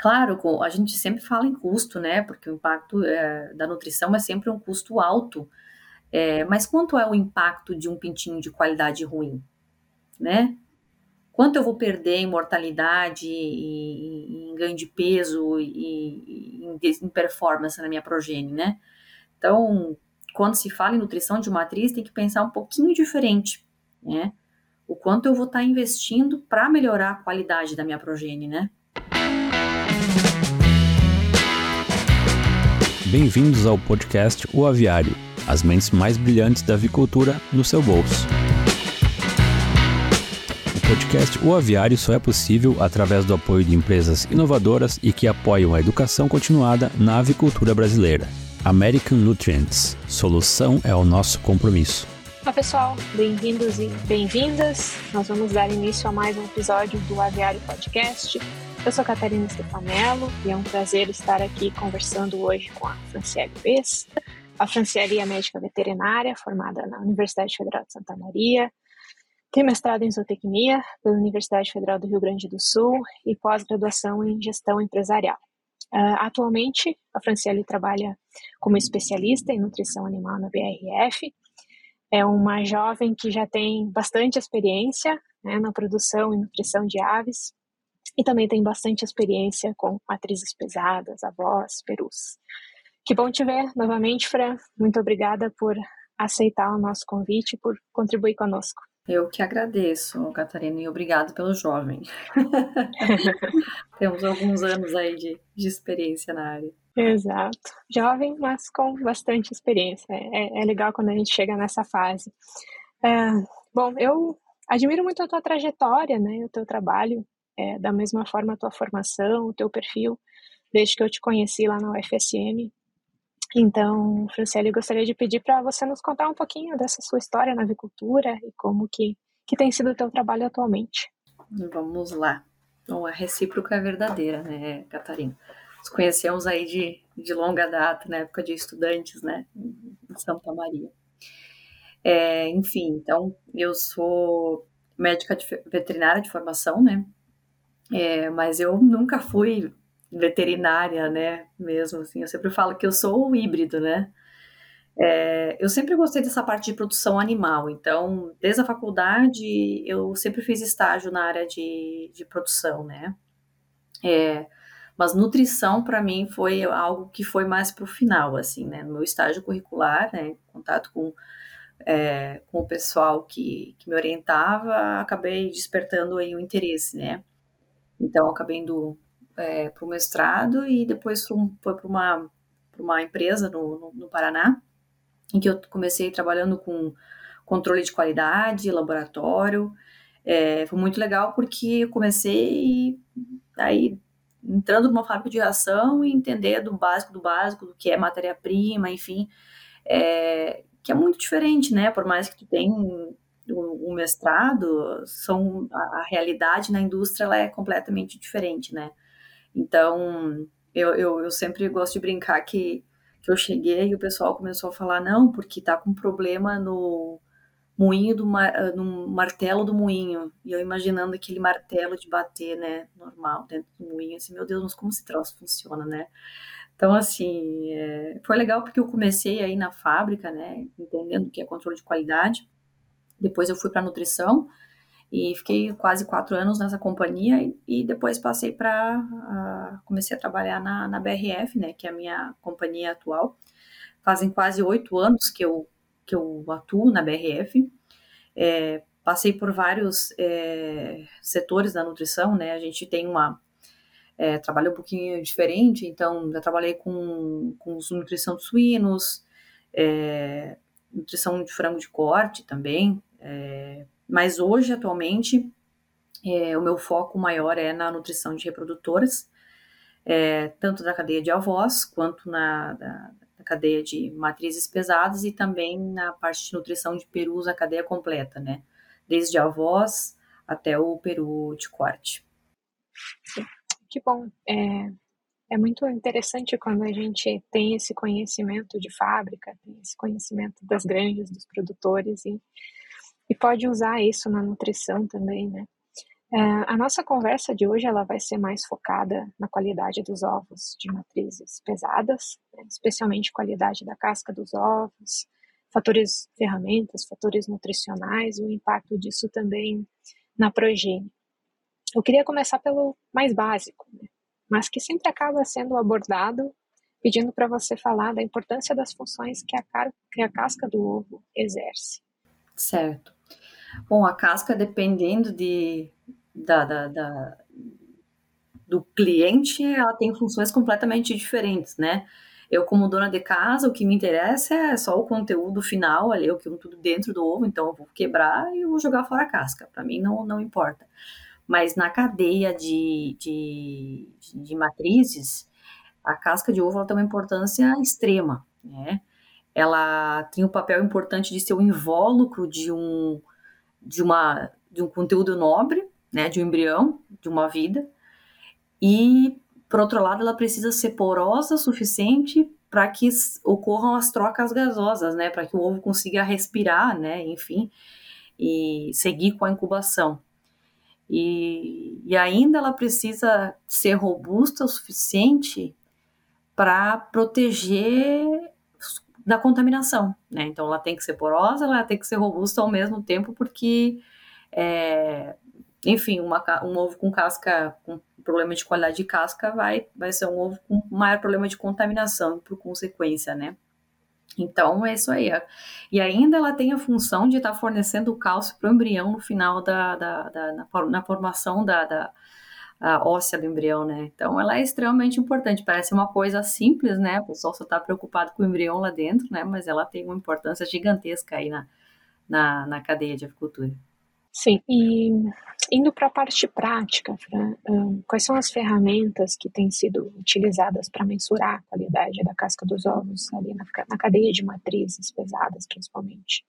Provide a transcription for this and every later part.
Claro, a gente sempre fala em custo, né? Porque o impacto é, da nutrição é sempre um custo alto. É, mas quanto é o impacto de um pintinho de qualidade ruim, né? Quanto eu vou perder em mortalidade, em, ganho de peso e em, em, performance na minha progênie, né? Então, quando se fala em nutrição de matriz, tem que pensar um pouquinho diferente, né? O quanto eu vou estar investindo para melhorar a qualidade da minha progênie, né? Bem-vindos ao podcast O Aviário, as mentes mais brilhantes da avicultura no seu bolso. O podcast O Aviário só é possível através do apoio de empresas inovadoras e que apoiam a educação continuada na avicultura brasileira. American Nutrients. Solução é o nosso compromisso. Olá pessoal, bem-vindos e bem-vindas. Nós vamos dar início a mais um episódio do Aviário Podcast eu sou Catarina Stefanello e é um prazer estar aqui conversando hoje com a Franciele Besta. A Franciele é médica veterinária formada na Universidade Federal de Santa Maria, tem mestrado em zootecnia pela Universidade Federal do Rio Grande do Sul e pós-graduação em gestão empresarial. Uh, atualmente, a Franciele trabalha como especialista em nutrição animal na BRF. É uma jovem que já tem bastante experiência né, na produção e nutrição de aves, e também tem bastante experiência com matrizes pesadas, avós, perus. Que bom te ver novamente, Fran. Muito obrigada por aceitar o nosso convite e por contribuir conosco. Eu que agradeço, Catarina, e obrigado pelo jovem. Temos alguns anos aí de, de experiência na área. Exato. Jovem, mas com bastante experiência. É, é legal quando a gente chega nessa fase. É, bom, eu admiro muito a tua trajetória, né, o teu trabalho é, da mesma forma a tua formação, o teu perfil, desde que eu te conheci lá na UFSM. Então, Franciele, gostaria de pedir para você nos contar um pouquinho dessa sua história na avicultura e como que, que tem sido o teu trabalho atualmente. Vamos lá. Então, a recíproca é verdadeira, né, Catarina? Nos conhecemos aí de, de longa data, na época de estudantes, né, em Santa Maria. É, enfim, então, eu sou médica de, veterinária de formação, né, é, mas eu nunca fui veterinária, né? Mesmo assim, eu sempre falo que eu sou híbrido, né? É, eu sempre gostei dessa parte de produção animal, então, desde a faculdade, eu sempre fiz estágio na área de, de produção, né? É, mas nutrição, para mim, foi algo que foi mais para o final, assim, né? No meu estágio curricular, né? Contato com, é, com o pessoal que, que me orientava, acabei despertando aí o interesse, né? Então, acabei indo é, para o mestrado e depois foi para uma, uma empresa no, no, no, Paraná, em que eu comecei trabalhando com controle de qualidade, laboratório. É, foi muito legal porque eu comecei aí entrando numa fábrica de ração e entender do básico do básico, do que é matéria-prima, enfim, é, que é muito diferente, né? Por mais que tu tenha o, mestrado, são a, realidade na indústria ela é completamente diferente, né? Então, eu, eu, eu sempre gosto de brincar que, que eu cheguei e o pessoal começou a falar, não, porque tá com problema no moinho do no martelo do moinho. E eu imaginando aquele martelo de bater, né, normal, dentro do moinho, assim, meu Deus, mas como esse troço funciona, né? Então, assim, é, foi legal porque eu comecei aí na fábrica, né, entendendo o que é controle de qualidade. Depois eu fui para nutrição e fiquei quase quatro anos nessa companhia e, e depois passei para comecei a trabalhar na, na, BRF, né, que é a minha companhia atual. Fazem quase oito anos que eu que eu atuo na BRF. É, passei por vários é, setores da nutrição, né? A gente tem uma é, trabalho um pouquinho diferente, então já trabalhei com, com nutrição de suínos, é, nutrição de frango de corte também, é, mas hoje, atualmente, é, o meu foco maior é na nutrição de reprodutoras, é, tanto da cadeia de avós quanto na, da, da cadeia de matrizes pesadas e também na parte de nutrição de perus, a cadeia completa, né? Desde avós até o peru de corte. Que bom. É, é muito interessante quando a gente tem esse conhecimento de fábrica, tem esse conhecimento das granjas, dos produtores e e pode usar isso na nutrição também, né? É, a nossa conversa de hoje ela vai ser mais focada na qualidade dos ovos de matrizes pesadas, né, especialmente qualidade da casca dos ovos, fatores ferramentas, fatores nutricionais e o impacto disso também na progênie. Eu queria começar pelo mais básico, né, mas que sempre acaba sendo abordado, pedindo para você falar da importância das funções que a, que a casca do ovo exerce. Certo. Bom, a casca, dependendo de da, da, da, do cliente, ela tem funções completamente diferentes, né? Eu, como dona de casa, o que me interessa é só o conteúdo final ali, o que tudo dentro do ovo, então eu vou quebrar e eu vou jogar fora a casca. Para mim não, não importa. Mas na cadeia de, de, de matrizes, a casca de ovo ela tem uma importância extrema, né? Ela tem o um papel importante de ser o invólucro de um, de uma, de um conteúdo nobre, né, de um embrião, de uma vida. E, por outro lado, ela precisa ser porosa o suficiente para que ocorram as trocas gasosas, né, para que o ovo consiga respirar, né, enfim, e seguir com a incubação. E, e ainda ela precisa ser robusta o suficiente para proteger da contaminação, né? Então ela tem que ser porosa, ela tem que ser robusta ao mesmo tempo, porque é, enfim, uma, um ovo com casca, com problema de qualidade de casca, vai, vai ser um ovo com maior problema de contaminação, por consequência, né? Então, é isso aí. E ainda ela tem a função de estar tá fornecendo cálcio para o embrião no final da, da, da na, na, formação da, da óssea do embrião, né? Então, ela é extremamente importante. Parece uma coisa simples, né? O pessoal só está preocupado com o embrião lá dentro, né? Mas ela tem uma importância gigantesca aí na, na, na cadeia de avicultura. Sim, e indo para a parte prática, Fran, quais são as ferramentas que têm sido utilizadas para mensurar a qualidade da casca dos ovos ali na, na cadeia de matrizes pesadas, principalmente?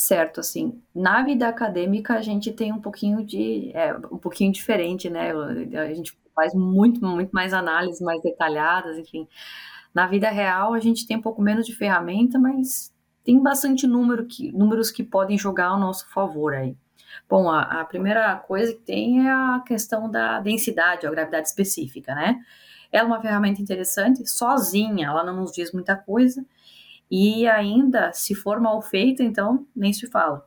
Certo, assim, na vida acadêmica a gente tem um pouquinho de, é, um pouquinho diferente, né, a gente faz muito, muito mais análises mais detalhadas, enfim. Na vida real a gente tem um pouco menos de ferramenta, mas tem bastante número que, números que podem jogar ao nosso favor aí. Bom, a, a, primeira coisa que tem é a questão da densidade, a gravidade específica, né? Ela é uma ferramenta interessante, sozinha, ela não nos diz muita coisa, e ainda, se for mal feita, então nem se fala.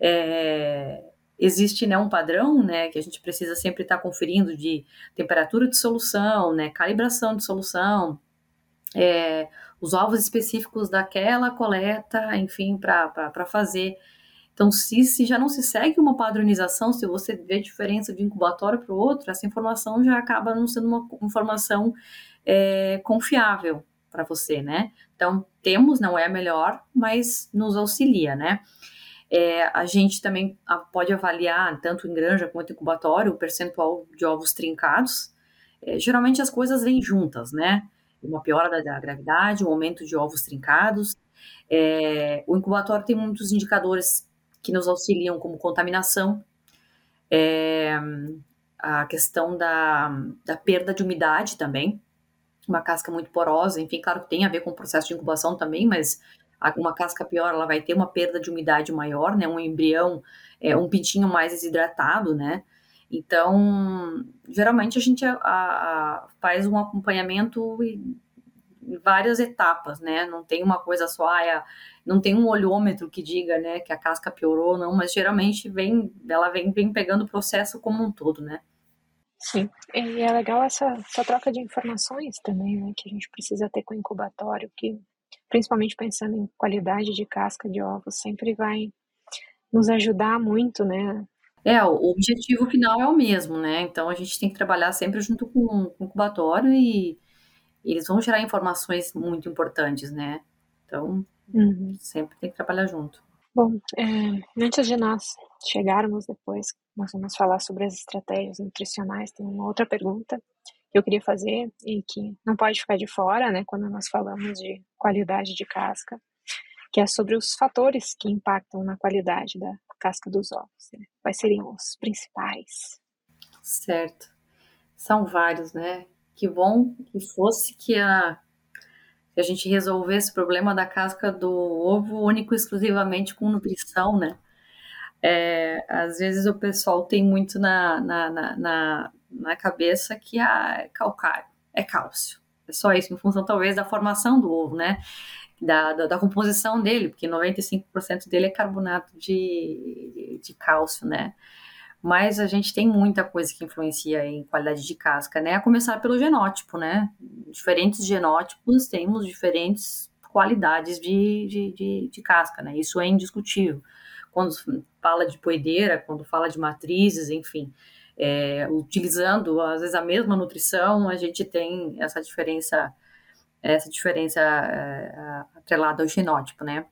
É, existe né, um padrão né, que a gente precisa sempre estar conferindo de temperatura de solução, né, calibração de solução, é, os ovos específicos daquela coleta, enfim, para fazer então, se, se já não se segue uma padronização, se você vê diferença de incubatório para o outro, essa informação já acaba não sendo uma informação é, confiável para você, né? Então, temos, não é a melhor, mas nos auxilia, né? É, a gente também pode avaliar, tanto em granja quanto em incubatório, o percentual de ovos trincados. É, geralmente as coisas vêm juntas, né? Uma piora da, da gravidade, um aumento de ovos trincados. É, o incubatório tem muitos indicadores que nos auxiliam, como contaminação, é, a questão da, da perda de umidade também, uma casca muito porosa, enfim, claro que tem a ver com o processo de incubação também, mas uma casca pior, ela vai ter uma perda de umidade maior, né, um embrião, é, um pintinho mais desidratado, né, então, geralmente a gente a, a, faz um acompanhamento em várias etapas, né? Não tem uma coisa só, ah, não tem um olhômetro que diga, né, que a casca piorou, não, mas geralmente vem, ela vem, vem pegando o processo como um todo, né? Sim, e é legal essa, essa troca de informações também, né, que a gente precisa ter com o incubatório, que principalmente pensando em qualidade de casca de ovos, sempre vai nos ajudar muito, né? É, o objetivo final é o mesmo, né? Então a gente tem que trabalhar sempre junto com, com o incubatório e eles vão gerar informações muito importantes, né? Então, uhum. sempre tem que trabalhar junto. Bom, é, antes de nós chegarmos depois, nós vamos falar sobre as estratégias nutricionais. Tem uma outra pergunta que eu queria fazer e que não pode ficar de fora, né, quando nós falamos de qualidade de casca, que é sobre os fatores que impactam na qualidade da casca dos ovos. Né? Quais seriam os principais? Certo. São vários, né? Que bom que fosse que a, que a gente resolvesse o problema da casca do ovo único exclusivamente com nutrição, né? É, às vezes o pessoal tem muito na, na, na, na, na cabeça que ah, é calcário, é cálcio. É só isso, em função talvez da formação do ovo, né? Da, da, da composição dele, porque 95% dele é carbonato de, de, cálcio, né? mas a gente tem muita coisa que influencia em qualidade de casca, né? A começar pelo genótipo, né? Diferentes genótipos temos diferentes qualidades de, de, de, de casca, né? Isso é indiscutível. Quando fala de poedeira, quando fala de matrizes, enfim, é, utilizando às vezes a mesma nutrição, a gente tem essa diferença, essa diferença é, atrelada ao genótipo, né?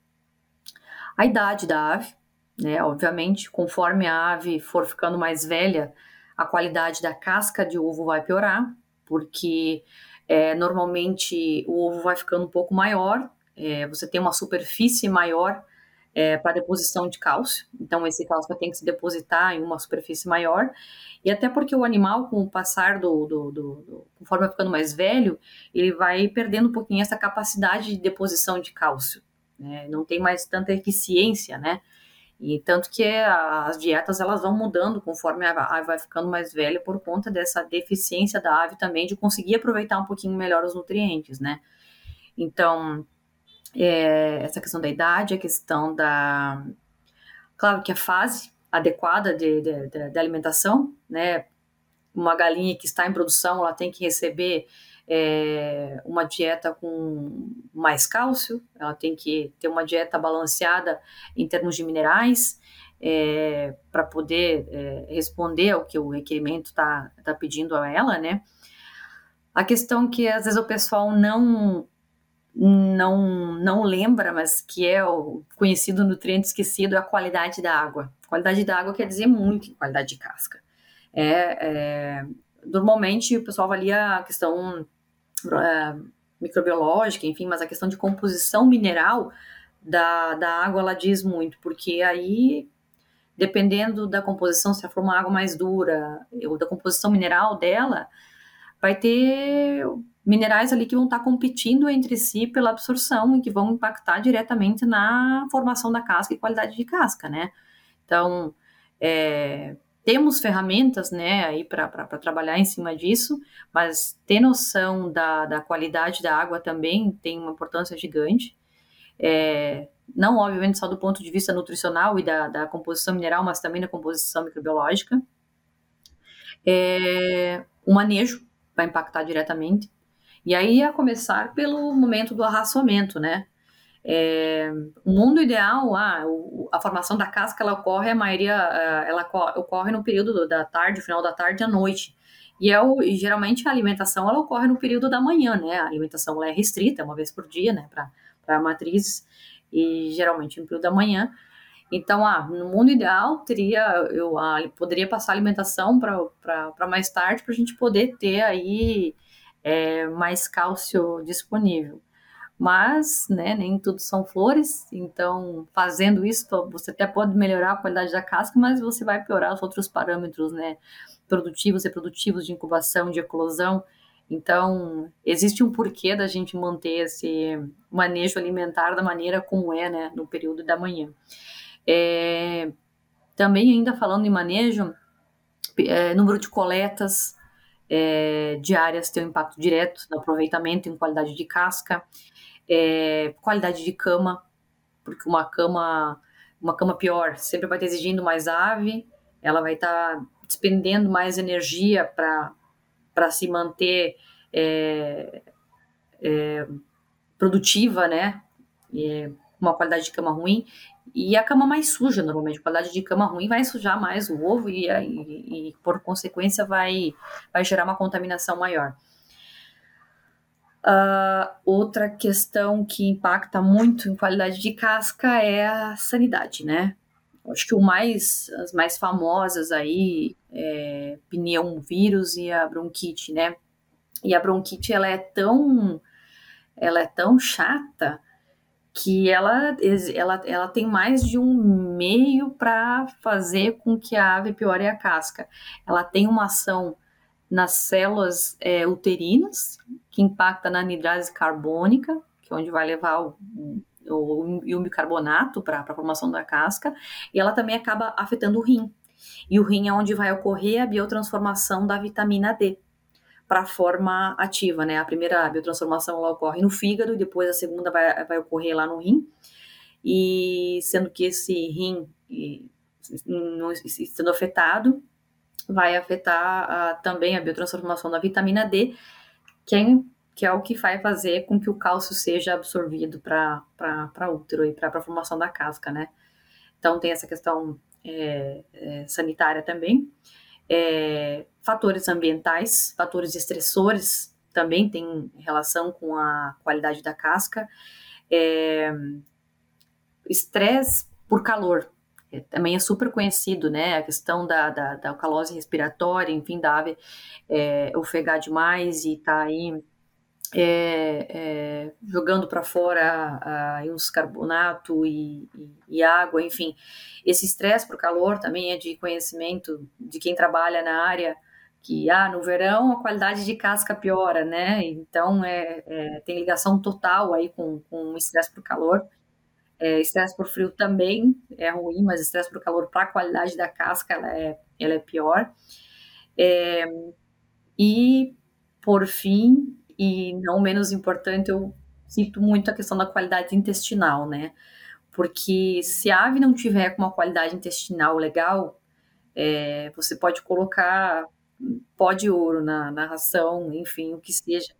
A idade da ave, né? Obviamente, conforme a ave for ficando mais velha, a qualidade da casca de ovo vai piorar, porque é, normalmente o ovo vai ficando um pouco maior, é, você tem uma superfície maior é, para deposição de cálcio, então esse cálcio tem que se depositar em uma superfície maior, e até porque o animal, com o passar do, do, do, do conforme vai ficando mais velho, ele vai perdendo um pouquinho essa capacidade de deposição de cálcio, né? não tem mais tanta eficiência, né? E tanto que as dietas elas vão mudando conforme a ave vai ficando mais velha por conta dessa deficiência da ave também de conseguir aproveitar um pouquinho melhor os nutrientes, né? Então, é, essa questão da idade, a questão da... Claro que a fase adequada de, de, de, alimentação, né? Uma galinha que está em produção, ela tem que receber é, uma dieta com mais cálcio, ela tem que ter uma dieta balanceada em termos de minerais, é, para poder é, responder ao que o requerimento está tá pedindo a ela, né? A questão que às vezes o pessoal não não não lembra, mas que é o conhecido nutriente esquecido, é a qualidade da água. Qualidade da água quer dizer muito em qualidade de casca. É, é, normalmente o pessoal avalia a questão é, microbiológica, enfim, mas a questão de composição mineral da, da água ela diz muito, porque aí, dependendo da composição, se for uma água mais dura, ou da composição mineral dela, vai ter minerais ali que vão estar competindo entre si pela absorção e que vão impactar diretamente na formação da casca e qualidade de casca, né? Então, é, temos ferramentas, né, aí para trabalhar em cima disso, mas ter noção da, da qualidade da água também tem uma importância gigante. É, não, obviamente, só do ponto de vista nutricional e da, da composição mineral, mas também da composição microbiológica. É, o manejo vai impactar diretamente. E aí, a começar pelo momento do arraçoamento, né? É, o mundo ideal, ah, a formação da casca ela ocorre a maioria, é, ela ocorre no período da tarde, final da tarde à noite. E, é o, e geralmente a alimentação ela ocorre no período da manhã, né? A alimentação é restrita, uma vez por dia, né, para matrizes, e geralmente no período da manhã. Então, ah, no mundo ideal, teria eu ah, poderia passar alimentação para mais tarde, para a gente poder ter aí é, mais cálcio disponível mas né, nem tudo são flores, então fazendo isso você até pode melhorar a qualidade da casca, mas você vai piorar os outros parâmetros, né, produtivos, reprodutivos, de incubação, de eclosão. Então existe um porquê da gente manter esse manejo alimentar da maneira como é, né, no período da manhã. É, também ainda falando em manejo, é, número de coletas é, diárias tem um impacto direto no aproveitamento em qualidade de casca é, qualidade de cama, porque uma cama, uma cama pior sempre vai estar exigindo mais ave, ela vai estar despendendo mais energia para se manter é, é, produtiva, né? E uma qualidade de cama ruim. E a cama mais suja, normalmente. Qualidade de cama ruim vai sujar mais o ovo e, e, e por consequência, vai, vai gerar uma contaminação maior. Uh, outra questão que impacta muito em qualidade de casca é a sanidade, né? Acho que o mais, as mais famosas aí é vírus e a bronquite, né? E a bronquite ela é tão, ela é tão chata que ela, ela, ela tem mais de um meio para fazer com que a ave piore a casca. Ela tem uma ação nas células é, uterinas, que impacta na anidrase carbônica, que é onde vai levar o, o, o bicarbonato para a formação da casca, e ela também acaba afetando o rim. E o rim é onde vai ocorrer a biotransformação da vitamina D para a forma ativa, né? A primeira biotransformação ela ocorre no fígado e depois a segunda vai, vai ocorrer lá no rim. E sendo que esse rim estando afetado, vai afetar também a biotransformação da vitamina D, que é, que é o que vai fazer com que o cálcio seja absorvido para útero e para a formação da casca, né? Então tem essa questão é, é, sanitária também. É, fatores ambientais, fatores estressores também têm relação com a qualidade da casca. É, estresse por calor, é, também é super conhecido, né? A questão da, da, da calose respiratória, enfim, da ave é, ofegar demais e tá aí é, é, jogando para fora uh, uns carbonato e, e, e, água, enfim. Esse estresse por calor também é de conhecimento de quem trabalha na área, que ah, no verão a qualidade de casca piora, né? Então é, é tem ligação total aí com, com o estresse por calor. É, estresse por frio também é ruim, mas estresse por calor para a qualidade da casca ela é, ela é pior. É, e, por fim, e não menos importante, eu cito muito a questão da qualidade intestinal, né? Porque se a ave não tiver com uma qualidade intestinal legal, é, você pode colocar pó de ouro na, na ração, enfim, o que seja,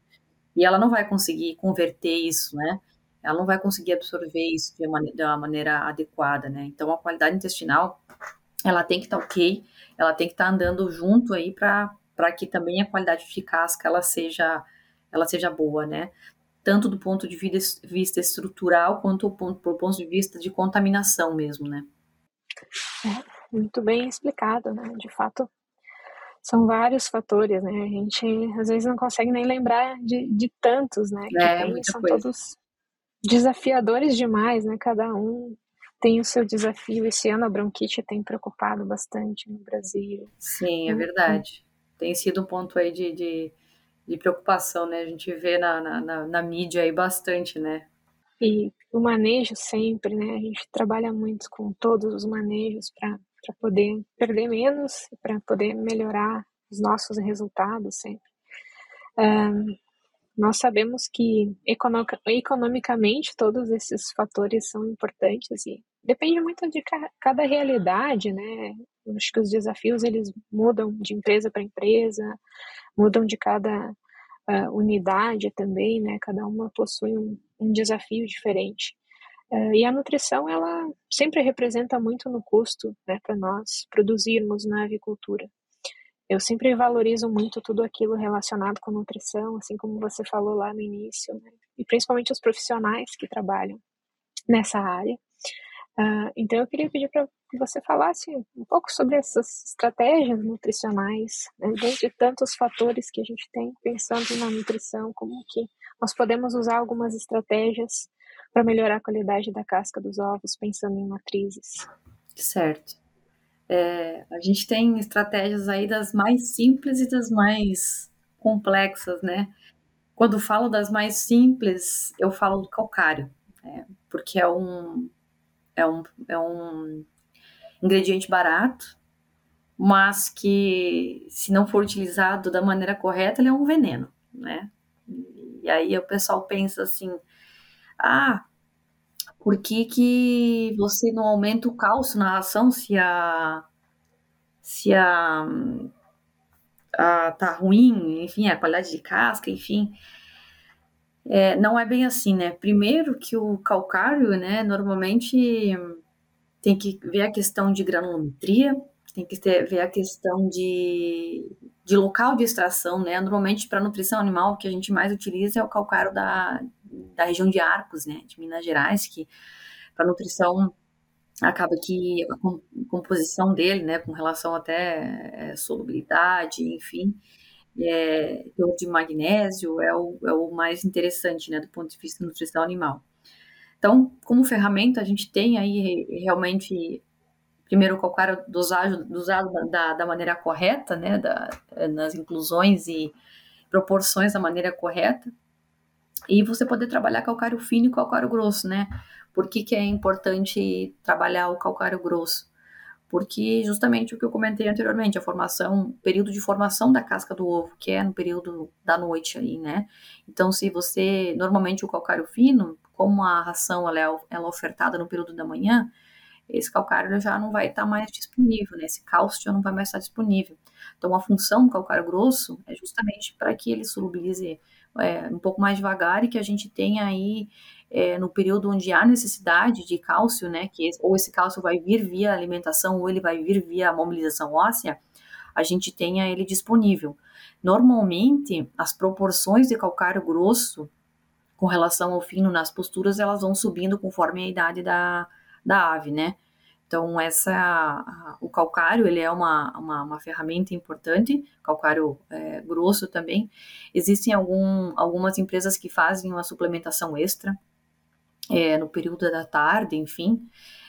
e ela não vai conseguir converter isso, né? ela não vai conseguir absorver isso de uma, de uma maneira adequada, né? Então, a qualidade intestinal, ela tem que estar tá ok, ela tem que estar tá andando junto aí para que também a qualidade de casca ela seja, ela seja boa, né? Tanto do ponto de vista estrutural quanto do ponto, de vista de contaminação mesmo, né? É, muito bem explicado, né? De fato, são vários fatores, né? A gente às vezes não consegue nem lembrar de, de tantos, né? Que é, tem, são coisa. todos desafiadores demais, né? Cada um tem o seu desafio. Esse ano a bronquite tem preocupado bastante no Brasil. Sim, é uhum. verdade. Tem sido um ponto aí de, de, de preocupação, né? A gente vê na, na, na, mídia aí bastante, né? E o manejo sempre, né? A gente trabalha muito com todos os manejos para poder perder menos, para poder melhorar os nossos resultados sempre. Um, nós sabemos que economicamente todos esses fatores são importantes e depende muito de cada realidade, né? Acho que os desafios eles mudam de empresa para empresa, mudam de cada uh, unidade também, né? Cada uma possui um, um desafio diferente. Uh, e a nutrição ela sempre representa muito no custo, né, para nós produzirmos na avicultura. Eu sempre valorizo muito tudo aquilo relacionado com nutrição, assim como você falou lá no início, né? e principalmente os profissionais que trabalham nessa área. Uh, então eu queria pedir para que você falasse um pouco sobre essas estratégias nutricionais, né? dentre tantos fatores que a gente tem pensando na nutrição, como que nós podemos usar algumas estratégias para melhorar a qualidade da casca dos ovos, pensando em matrizes. Certo. É, a gente tem estratégias aí das mais simples e das mais complexas, né? Quando falo das mais simples, eu falo do calcário, né? porque é um, é, um, é um ingrediente barato, mas que, se não for utilizado da maneira correta, ele é um veneno, né? E aí o pessoal pensa assim, ah, por que, que você não aumenta o cálcio na ração se a se a, a tá ruim, enfim, a qualidade de casca, enfim. É, não é bem assim, né? Primeiro que o calcário, né, normalmente tem que ver a questão de granulometria, tem que ter, ver a questão de, de local de extração, né? Normalmente, para nutrição animal, o que a gente mais utiliza é o calcário da, da região de Arcos, né, de Minas Gerais, que para nutrição acaba que a composição dele, né, com relação até é, solubilidade, enfim, é, de magnésio é o, é o mais interessante, né, do ponto de vista da nutrição animal. Então, como ferramenta, a gente tem aí realmente, primeiro, o calcário dosado, dosado da, da maneira correta, né, da, nas inclusões e proporções da maneira correta, e você poder trabalhar calcário fino e calcário grosso, né? Por que, que é importante trabalhar o calcário grosso? Porque justamente o que eu comentei anteriormente, a formação, período de formação da casca do ovo, que é no período da noite aí, né? Então, se você, normalmente o calcário fino, como a ração ela é, ela é ofertada no período da manhã, esse calcário já não vai estar mais disponível, né? Esse cálcio já não vai mais estar disponível. Então, a função do calcário grosso é justamente para que ele solubilize é, um pouco mais devagar e que a gente tenha aí é, no período onde há necessidade de cálcio, né? Que ou esse cálcio vai vir via alimentação ou ele vai vir via mobilização óssea, a gente tenha ele disponível. Normalmente, as proporções de calcário grosso com relação ao fino nas posturas, elas vão subindo conforme a idade da, da ave, né? Então, essa, o calcário, ele é uma, uma, uma ferramenta importante, calcário é, grosso também. Existem algum, algumas empresas que fazem uma suplementação extra é, no período da tarde, enfim.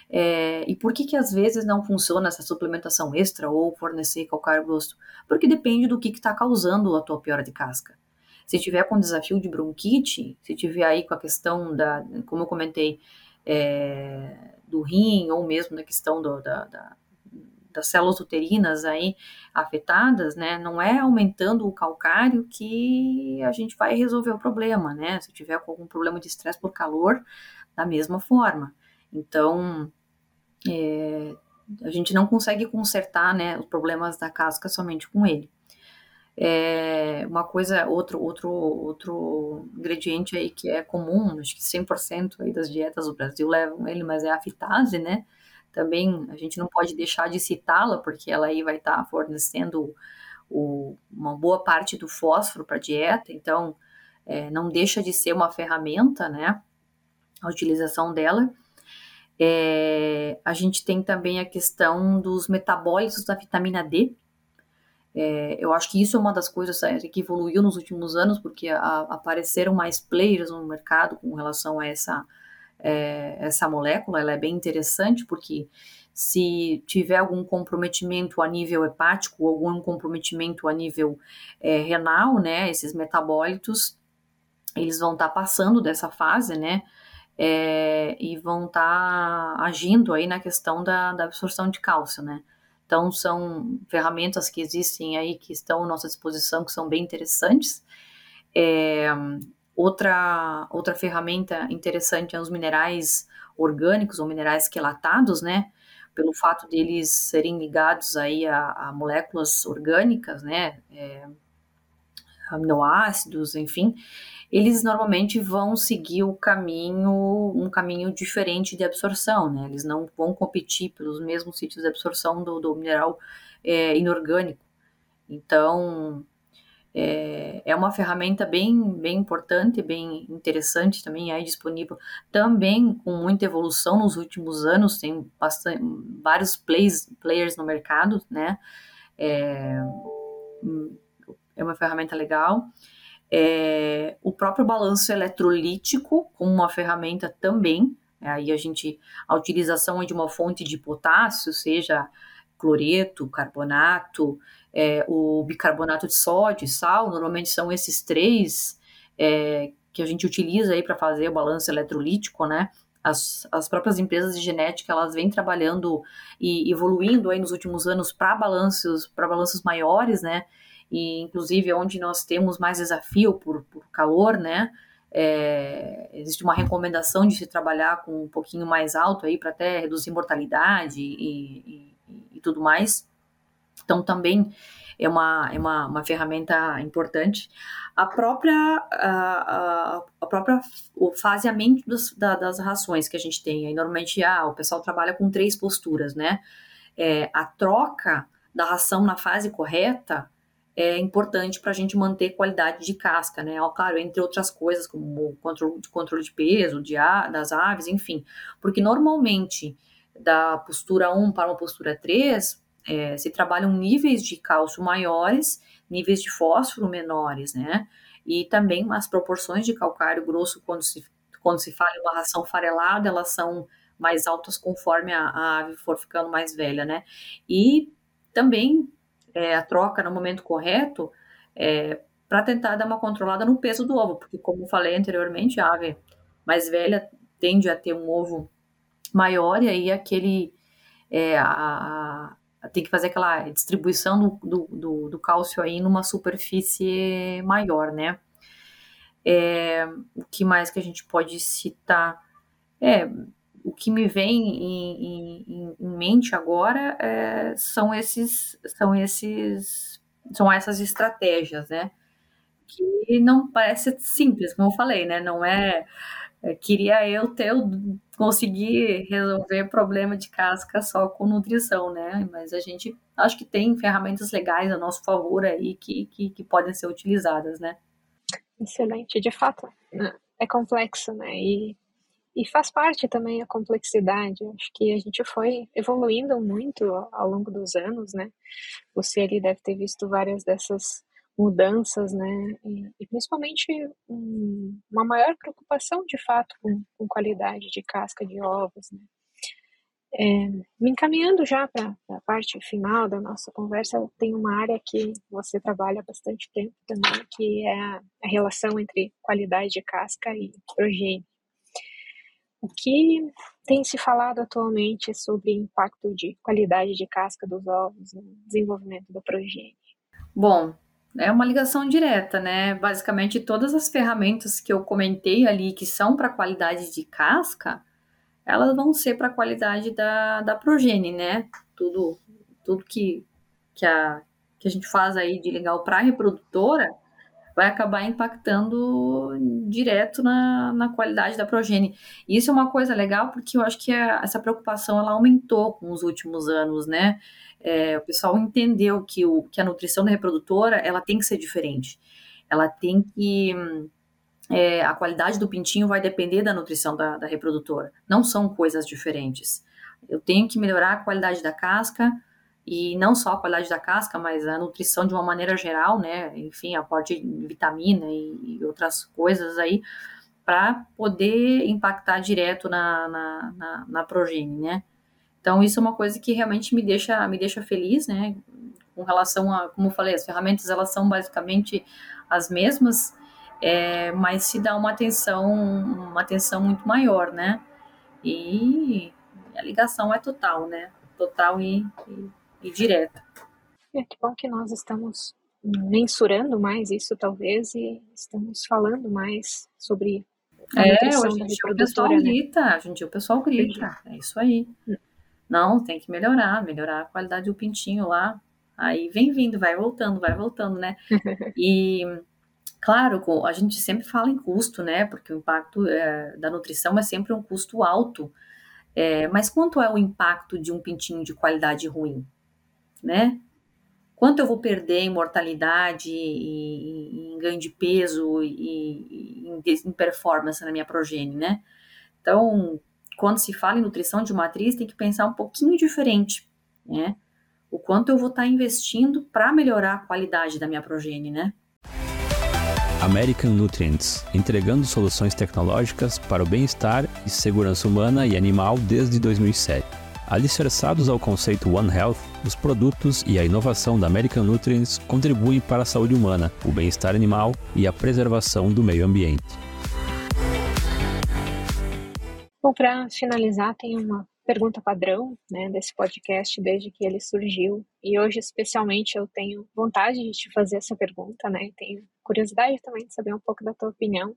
É, e por que que às vezes não funciona essa suplementação extra ou fornecer calcário grosso? Porque depende do que está causando a tua piora de casca. Se tiver com desafio de bronquite, se tiver aí com a questão da, como eu comentei, é, do rim ou mesmo na questão do, da, da, das células uterinas aí afetadas, né, não é aumentando o calcário que a gente vai resolver o problema, né? Se tiver algum problema de estresse por calor, da mesma forma. Então, é, a gente não consegue consertar, né, os problemas da casca somente com ele. É uma coisa, outro, outro, outro ingrediente aí que é comum, acho que 100% aí das dietas do Brasil levam ele, mas é a fitase, né? Também a gente não pode deixar de citá-la, porque ela aí vai estar tá fornecendo o, uma boa parte do fósforo para a dieta, então é, não deixa de ser uma ferramenta, né? A utilização dela. É, a gente tem também a questão dos metabólitos da vitamina D, é, eu acho que isso é uma das coisas que evoluiu nos últimos anos, porque a, apareceram mais players no mercado com relação a essa, é, essa molécula. Ela é bem interessante, porque se tiver algum comprometimento a nível hepático, algum comprometimento a nível é, renal, né, esses metabólitos, eles vão estar tá passando dessa fase, né, é, e vão estar tá agindo aí na questão da, da absorção de cálcio, né. Então, são ferramentas que existem aí, que estão à nossa disposição, que são bem interessantes. É, outra, outra ferramenta interessante é os minerais orgânicos ou minerais quelatados, né? Pelo fato deles serem ligados aí a, a moléculas orgânicas, né? É, aminoácidos, enfim, eles normalmente vão seguir o caminho, um caminho diferente de absorção, né? Eles não vão competir pelos mesmos sítios de absorção do, do mineral é, inorgânico. Então, é, é, uma ferramenta bem, bem importante, bem interessante também, aí disponível também com muita evolução nos últimos anos, tem bastante, vários plays, players no mercado, né? É, é uma ferramenta legal. É, o próprio balanço eletrolítico, como uma ferramenta também, é, aí a gente, a utilização de uma fonte de potássio, seja cloreto, carbonato, é, o bicarbonato de sódio e sal, normalmente são esses três é, que a gente utiliza aí para fazer o balanço eletrolítico, né? As, as próprias empresas de genética elas vêm trabalhando e evoluindo aí nos últimos anos para balanços para balanços maiores, né? e inclusive onde nós temos mais desafio por, por calor, né? É, existe uma recomendação de se trabalhar com um pouquinho mais alto aí para até reduzir mortalidade e, e, e, tudo mais. Então também é uma, é uma, uma ferramenta importante. A própria, a, a, própria o faseamento dos, da, das rações que a gente tem. Aí, normalmente ah, o pessoal trabalha com três posturas, né? É, a troca da ração na fase correta é importante para a gente manter qualidade de casca, né? Claro, entre outras coisas, como controle, controle de peso de a, das aves, enfim. Porque normalmente, da postura 1 para uma postura 3, é, se trabalham níveis de cálcio maiores, níveis de fósforo menores, né? E também as proporções de calcário grosso, quando se, quando se fala em uma ração farelada, elas são mais altas conforme a, a ave for ficando mais velha, né? E também é, a troca no momento correto, é, para tentar dar uma controlada no peso do ovo, porque como falei anteriormente, a ave mais velha tende a ter um ovo maior e aí aquele é, a, tem que fazer aquela distribuição do, do, do, cálcio aí numa superfície maior, né? É, o que mais que a gente pode citar? É, o que me vem em, em, em mente agora é, são esses são esses são essas estratégias, né? Que não parece simples, como eu falei, né? Não é, é queria eu ter conseguir resolver problema de casca só com nutrição, né? Mas a gente acho que tem ferramentas legais a nosso favor aí que, que, que podem ser utilizadas, né? Excelente, de fato, é complexo, né? E e faz parte também a complexidade. Acho que a gente foi evoluindo muito ao longo dos anos, né? Você ali deve ter visto várias dessas mudanças, né? E, e principalmente um, uma maior preocupação, de fato, com, com, qualidade de casca de ovos, né? É, me encaminhando já para a parte final da nossa conversa, tem uma área que você trabalha bastante tempo também, que é a, a relação entre qualidade de casca e progênio. O que tem se falado atualmente sobre impacto de qualidade de casca dos ovos no desenvolvimento da progênie? Bom, é uma ligação direta, né? Basicamente, todas as ferramentas que eu comentei ali, que são para qualidade de casca, elas vão ser para a qualidade da, da progênie, né? Tudo, tudo que, que, a, que a gente faz aí de legal para a reprodutora vai acabar impactando direto na, na qualidade da progênie. E isso é uma coisa legal porque eu acho que a, essa preocupação ela aumentou com os últimos anos, né? É, o pessoal entendeu que, o, que a nutrição da reprodutora ela tem que ser diferente. Ela tem que é, a qualidade do pintinho vai depender da nutrição da, da, reprodutora. Não são coisas diferentes. Eu tenho que melhorar a qualidade da casca, e não só a qualidade da casca, mas a nutrição de uma maneira geral, né? Enfim, aporte de vitamina e, outras coisas aí, para poder impactar direto na, na, na, na né? Então, isso é uma coisa que realmente me deixa, me deixa feliz, né? Com relação a, como eu falei, as ferramentas elas são basicamente as mesmas, é, mas se dá uma atenção, uma atenção muito maior, né? E a ligação é total, né? Total e, e e direta. É que bom que nós estamos mensurando mais isso, talvez, e estamos falando mais sobre a é, hoje em dia o pessoal né? grita, hoje em dia o pessoal grita, é isso aí. Não, tem que melhorar, melhorar a qualidade do pintinho lá. Aí vem vindo, vai voltando, vai voltando, né? e claro, a gente sempre fala em custo, né? Porque o impacto é, da nutrição é sempre um custo alto. É, mas quanto é o impacto de um pintinho de qualidade ruim? né? Quanto eu vou perder em mortalidade, em, em ganho de peso e em, em, performance na minha progênie, né? Então, quando se fala em nutrição de matriz, tem que pensar um pouquinho diferente, né? O quanto eu vou estar investindo para melhorar a qualidade da minha progênie, né? American Nutrients, entregando soluções tecnológicas para o bem-estar e segurança humana e animal desde 2007. Alicerçados ao conceito One Health, os produtos e a inovação da American Nutrients contribuem para a saúde humana, o bem-estar animal e a preservação do meio ambiente. Bom, para finalizar, tem uma pergunta padrão né, desse podcast desde que ele surgiu. E hoje, especialmente, eu tenho vontade de te fazer essa pergunta, né? Tenho curiosidade também de saber um pouco da tua opinião.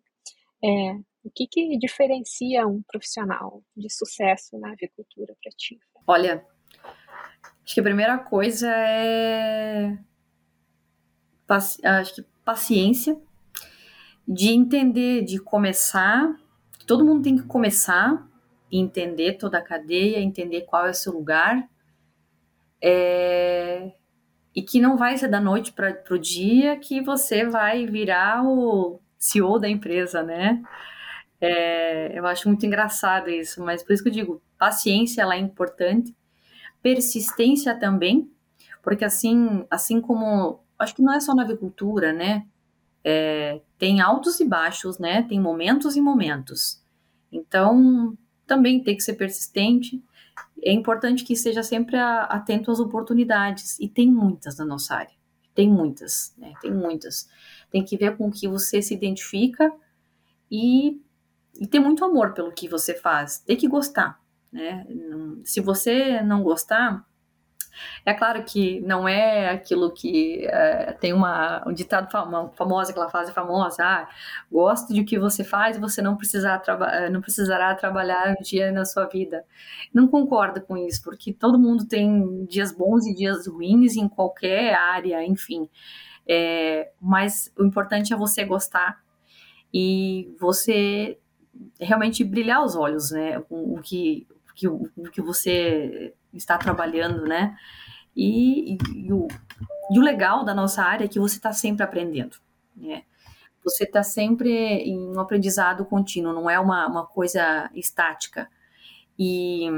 É, o que, que diferencia um profissional de sucesso na avicultura para ti? Olha, acho que a primeira coisa é acho que paciência de entender, de começar. Todo mundo tem que começar e entender toda a cadeia, entender qual é o seu lugar. É, e que não vai ser da noite para o dia que você vai virar o CEO da empresa, né? É, eu acho muito engraçado isso, mas por isso que eu digo, paciência ela é importante, persistência também, porque assim, assim como, acho que não é só na agricultura, né? É, tem altos e baixos, né? Tem momentos e momentos. Então, também tem que ser persistente. É importante que esteja sempre atento às oportunidades, e tem muitas na nossa área. Tem muitas, né? Tem muitas. tem que ver com o que você se identifica e, e ter muito amor pelo que você faz. Tem que gostar, né? Se você não gostar, é claro que não é aquilo que é, tem uma, um ditado famo, famoso, aquela frase famosa, ah, gosto de o que você faz você não, precisar eh, não precisará trabalhar um dia na sua vida. Não concordo com isso, porque todo mundo tem dias bons e dias ruins em qualquer área, enfim. É, mas o importante é você gostar e você realmente brilhar os olhos, né? O, o que, que, o que você está trabalhando, né? E, e, e, o, e o legal da nossa área é que você está sempre aprendendo, né? Você está sempre em um aprendizado contínuo, não é uma, uma coisa estática. E,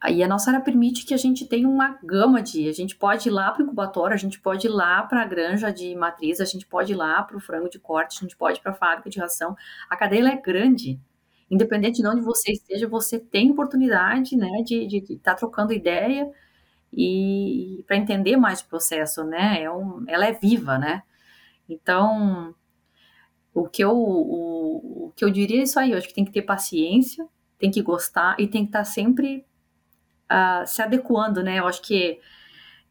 aí a nossa área permite que a gente tenha uma gama de. A gente pode ir lá para o incubatório, a gente pode ir lá para a granja de matriz, a gente pode ir lá para o frango de corte, a gente pode ir para a fábrica de ração. A cadeia é grande independente de onde você esteja, você tem oportunidade, né, de estar tá trocando ideia e, e para entender mais o processo, né? É um, ela é viva, né? Então, o que eu o, o, que eu diria é isso aí. Eu acho que tem que ter paciência, tem que gostar e tem que estar tá sempre uh, se adequando, né? Eu acho que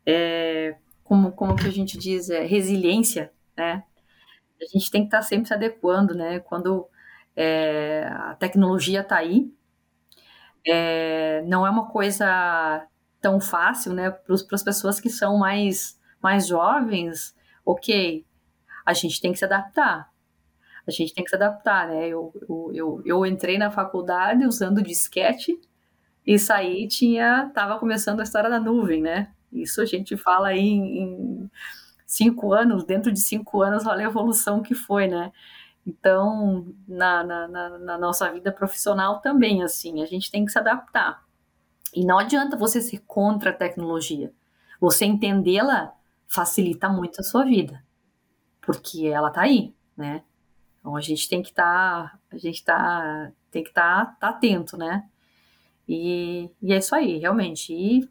é, como como que a gente diz, é, resiliência, né? A gente tem que estar tá sempre se adequando, né? Quando é, a tecnologia está aí. É, não é uma coisa tão fácil, né? Para as pessoas que são mais, mais jovens, ok, a gente tem que se adaptar. A gente tem que se adaptar, né? Eu, eu, eu, eu entrei na faculdade usando disquete e saí tinha tava começando a história da nuvem, né? Isso a gente fala aí em, em cinco anos, dentro de cinco anos, olha a evolução que foi, né? Então, na, na, na, na nossa vida profissional também, assim, a gente tem que se adaptar. E não adianta você ser contra a tecnologia. Você entendê-la facilita muito a sua vida, porque ela tá aí, né? Então a gente tem que estar, tá, a gente tá, tem que estar tá, tá atento, né? E, e é isso aí, realmente. E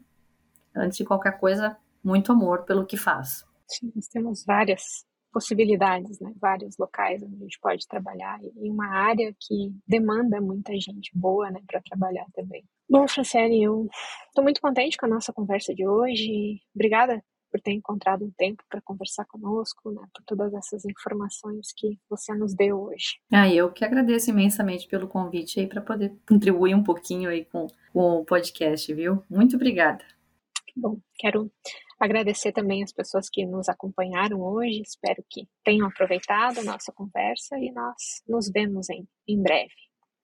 antes de qualquer coisa, muito amor pelo que faz. Sim, nós temos várias possibilidades, né? Vários locais onde a gente pode trabalhar e uma área que demanda muita gente boa, né, para trabalhar também. Bom, Franciele, eu estou muito contente com a nossa conversa de hoje. Obrigada por ter encontrado um tempo para conversar conosco, né, por todas essas informações que você nos deu hoje. Ah, eu que agradeço imensamente pelo convite aí para poder contribuir um pouquinho aí com, com o podcast, viu? Muito obrigada. Bom, quero Agradecer também as pessoas que nos acompanharam hoje. Espero que tenham aproveitado a nossa conversa e nós nos vemos em, em breve.